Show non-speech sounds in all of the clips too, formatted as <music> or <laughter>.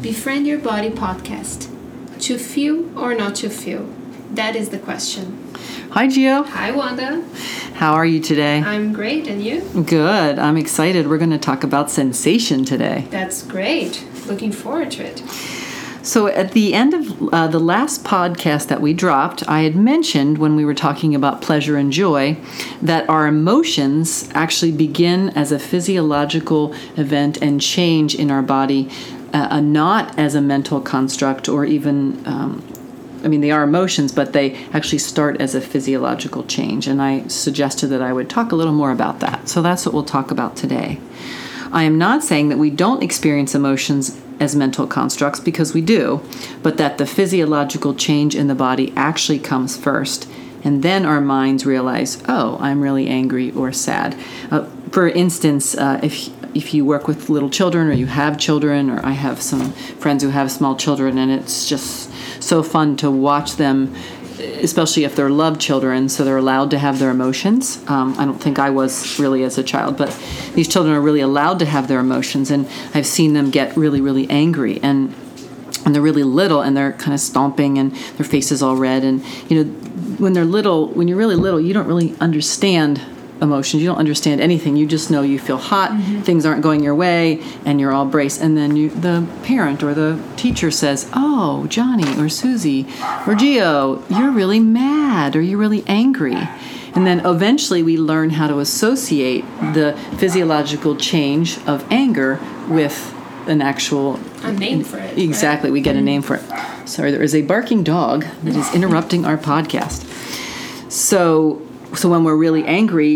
Befriend Your Body podcast. To feel or not to feel? That is the question. Hi, Gio. Hi, Wanda. How are you today? I'm great, and you? Good. I'm excited. We're going to talk about sensation today. That's great. Looking forward to it. So, at the end of uh, the last podcast that we dropped, I had mentioned when we were talking about pleasure and joy that our emotions actually begin as a physiological event and change in our body, not as a mental construct or even. Um, I mean, they are emotions, but they actually start as a physiological change. And I suggested that I would talk a little more about that. So that's what we'll talk about today. I am not saying that we don't experience emotions as mental constructs because we do, but that the physiological change in the body actually comes first. And then our minds realize, oh, I'm really angry or sad. Uh, for instance, uh, if if you work with little children or you have children, or I have some friends who have small children, and it's just so fun to watch them especially if they're loved children, so they're allowed to have their emotions. Um, I don't think I was really as a child, but these children are really allowed to have their emotions, and I've seen them get really, really angry and. And they're really little, and they're kind of stomping, and their face is all red. And you know, when they're little, when you're really little, you don't really understand emotions. You don't understand anything. You just know you feel hot, mm-hmm. things aren't going your way, and you're all braced. And then you, the parent or the teacher says, "Oh, Johnny or Susie or Gio, you're really mad or you're really angry." And then eventually we learn how to associate the physiological change of anger with an actual a name for it. Exactly, right? we get a name for it. Sorry, there is a barking dog that is interrupting our podcast. So so when we're really angry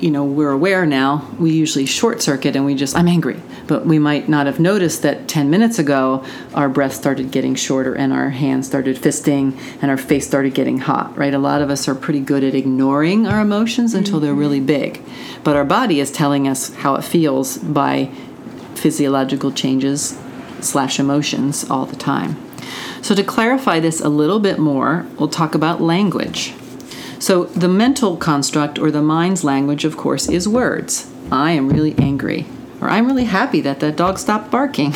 you know we're aware now we usually short circuit and we just i'm angry. But we might not have noticed that 10 minutes ago our breath started getting shorter and our hands started fisting and our face started getting hot right? A lot of us are pretty good at ignoring our emotions until they're really mm-hmm. big. But our body is telling us how it feels by physiological changes slash emotions all the time. So to clarify this a little bit more we'll talk about language so, the mental construct or the mind's language, of course, is words. I am really angry, or I'm really happy that that dog stopped barking.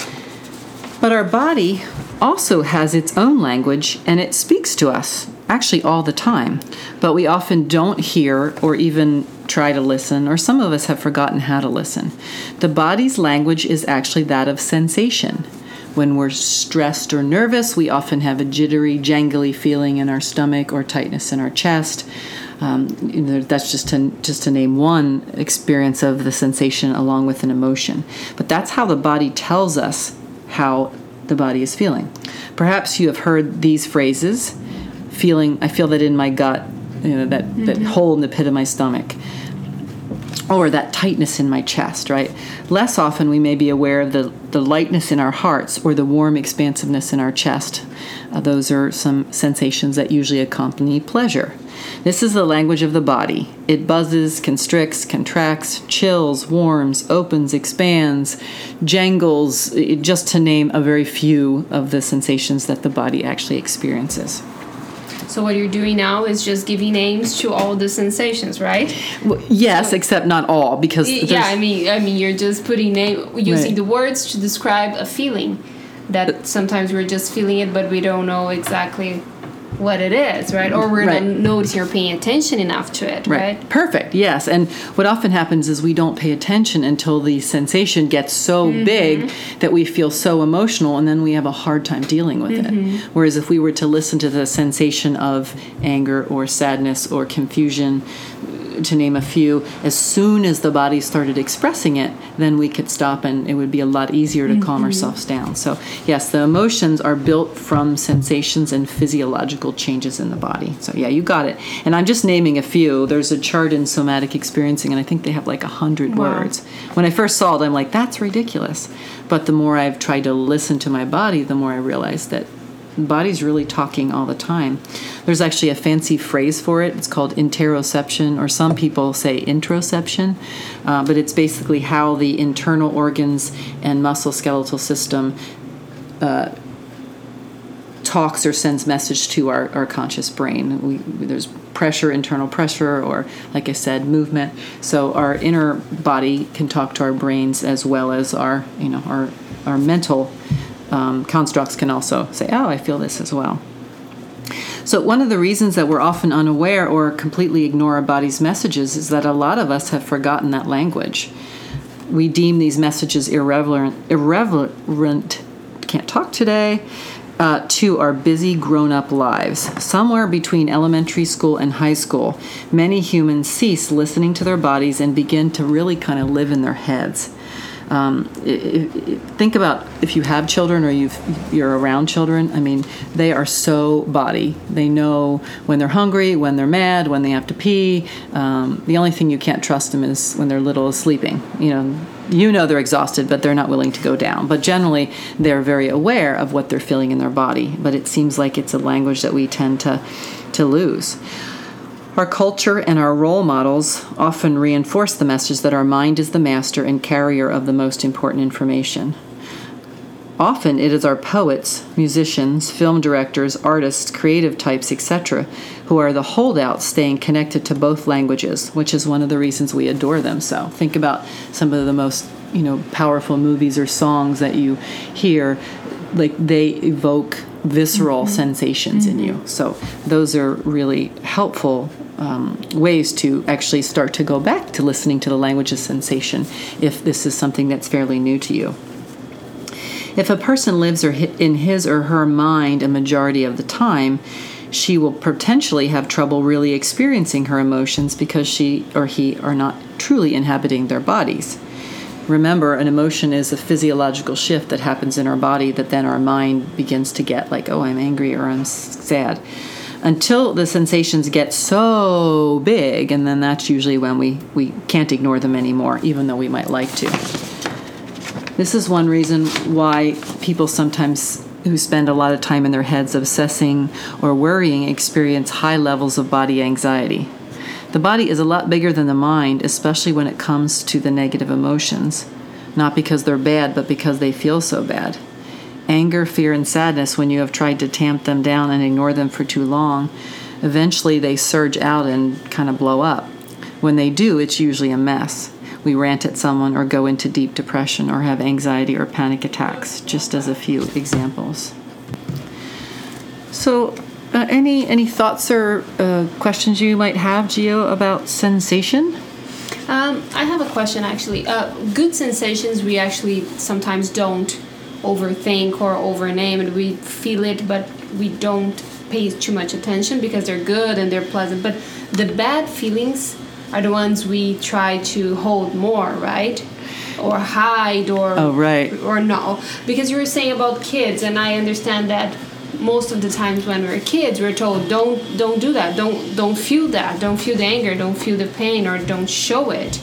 <laughs> but our body also has its own language and it speaks to us, actually, all the time. But we often don't hear or even try to listen, or some of us have forgotten how to listen. The body's language is actually that of sensation. When we're stressed or nervous, we often have a jittery, jangly feeling in our stomach or tightness in our chest. Um, you know, that's just to just to name one experience of the sensation along with an emotion. But that's how the body tells us how the body is feeling. Perhaps you have heard these phrases: "Feeling, I feel that in my gut." You know that mm-hmm. that hole in the pit of my stomach or that tightness in my chest, right? Less often we may be aware of the, the lightness in our hearts or the warm expansiveness in our chest. Uh, those are some sensations that usually accompany pleasure. This is the language of the body. It buzzes, constricts, contracts, chills, warms, opens, expands, jangles, just to name a very few of the sensations that the body actually experiences. So what you're doing now is just giving names to all the sensations, right? Well, yes, so, except not all, because yeah, I mean, I mean, you're just putting name using right. the words to describe a feeling that sometimes we're just feeling it, but we don't know exactly what it is, right? Or we're right. not noticing or paying attention enough to it, right. right. Perfect. Yes. And what often happens is we don't pay attention until the sensation gets so mm-hmm. big that we feel so emotional and then we have a hard time dealing with mm-hmm. it. Whereas if we were to listen to the sensation of anger or sadness or confusion, to name a few, as soon as the body started expressing it, then we could stop and it would be a lot easier to mm-hmm. calm ourselves down. So, yes, the emotions are built from sensations and physiological changes in the body. So, yeah, you got it. And I'm just naming a few. There's a chart in somatic experiencing, and I think they have like a hundred wow. words. When I first saw it, I'm like, that's ridiculous. But the more I've tried to listen to my body, the more I realize that body's really talking all the time. There's actually a fancy phrase for it. It's called interoception, or some people say introception, uh, but it's basically how the internal organs and muscle skeletal system uh, talks or sends message to our, our conscious brain. We, there's pressure, internal pressure, or like I said, movement. So our inner body can talk to our brains as well as our, you know, our our mental um, constructs can also say, "Oh, I feel this as well." So, one of the reasons that we're often unaware or completely ignore our body's messages is that a lot of us have forgotten that language. We deem these messages irreverent, irreverent, can't talk today, uh, to our busy grown up lives. Somewhere between elementary school and high school, many humans cease listening to their bodies and begin to really kind of live in their heads. Um, think about if you have children or you you're around children. I mean, they are so body. They know when they're hungry, when they're mad, when they have to pee. Um, the only thing you can't trust them is when they're little sleeping. You know, you know they're exhausted, but they're not willing to go down. But generally, they're very aware of what they're feeling in their body. But it seems like it's a language that we tend to to lose. Our culture and our role models often reinforce the message that our mind is the master and carrier of the most important information. Often it is our poets, musicians, film directors, artists, creative types, etc., who are the holdouts staying connected to both languages, which is one of the reasons we adore them so. Think about some of the most you know powerful movies or songs that you hear like they evoke visceral mm-hmm. sensations mm-hmm. in you so those are really helpful um, ways to actually start to go back to listening to the language of sensation if this is something that's fairly new to you. If a person lives in his or her mind a majority of the time, she will potentially have trouble really experiencing her emotions because she or he are not truly inhabiting their bodies. Remember, an emotion is a physiological shift that happens in our body that then our mind begins to get like, oh, I'm angry or I'm sad until the sensations get so big, and then that's usually when we, we can't ignore them anymore, even though we might like to. This is one reason why people sometimes who spend a lot of time in their heads obsessing or worrying experience high levels of body anxiety. The body is a lot bigger than the mind, especially when it comes to the negative emotions. Not because they're bad, but because they feel so bad anger, fear, and sadness, when you have tried to tamp them down and ignore them for too long, eventually they surge out and kind of blow up. When they do, it's usually a mess. We rant at someone or go into deep depression or have anxiety or panic attacks, just as a few examples. So, uh, any any thoughts or uh, questions you might have, Gio, about sensation? Um, I have a question actually. Uh, good sensations we actually sometimes don't overthink or overname and we feel it but we don't pay too much attention because they're good and they're pleasant. But the bad feelings are the ones we try to hold more right? Or hide or oh right. or no. Because you were saying about kids and i understand that most of the times when we're kids we're told don't don't do that. Don't don't feel that. Don't feel the anger. Don't feel the pain or don't show it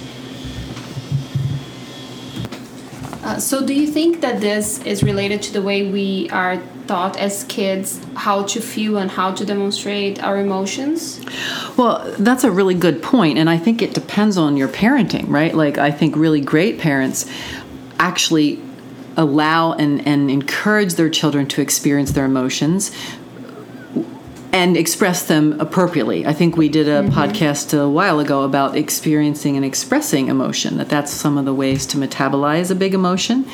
Uh, so, do you think that this is related to the way we are taught as kids how to feel and how to demonstrate our emotions? Well, that's a really good point, and I think it depends on your parenting, right? Like, I think really great parents actually allow and, and encourage their children to experience their emotions and express them appropriately. I think we did a mm-hmm. podcast a while ago about experiencing and expressing emotion, that that's some of the ways to metabolize a big emotion.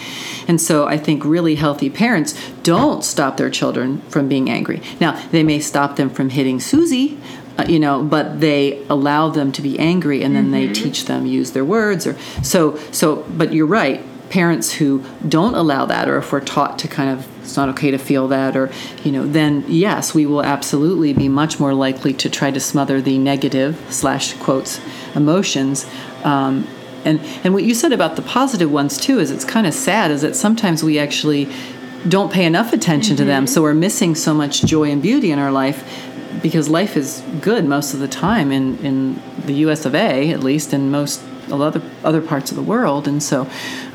And so I think really healthy parents don't stop their children from being angry. Now, they may stop them from hitting Susie, uh, you know but they allow them to be angry and then mm-hmm. they teach them use their words or so so but you're right parents who don't allow that or if we're taught to kind of it's not okay to feel that or you know then yes we will absolutely be much more likely to try to smother the negative slash quotes emotions um, and and what you said about the positive ones too is it's kind of sad is that sometimes we actually don't pay enough attention mm-hmm. to them mm-hmm. so we're missing so much joy and beauty in our life because life is good most of the time in in the US of A at least in most other other parts of the world. And so,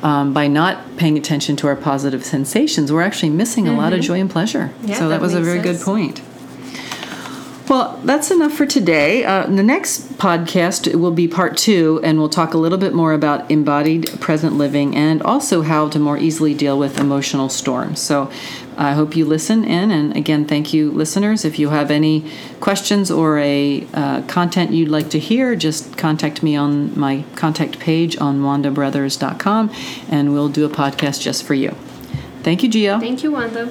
um, by not paying attention to our positive sensations, we're actually missing mm-hmm. a lot of mm-hmm. joy and pleasure. Yeah, so that, that was a very sense. good point. Well, that's enough for today. Uh, the next podcast will be part two, and we'll talk a little bit more about embodied present living and also how to more easily deal with emotional storms. So, I hope you listen in. And again, thank you, listeners. If you have any questions or a uh, content you'd like to hear, just contact me on my contact page on wandabrothers.com, and we'll do a podcast just for you. Thank you, Gio. Thank you, Wanda.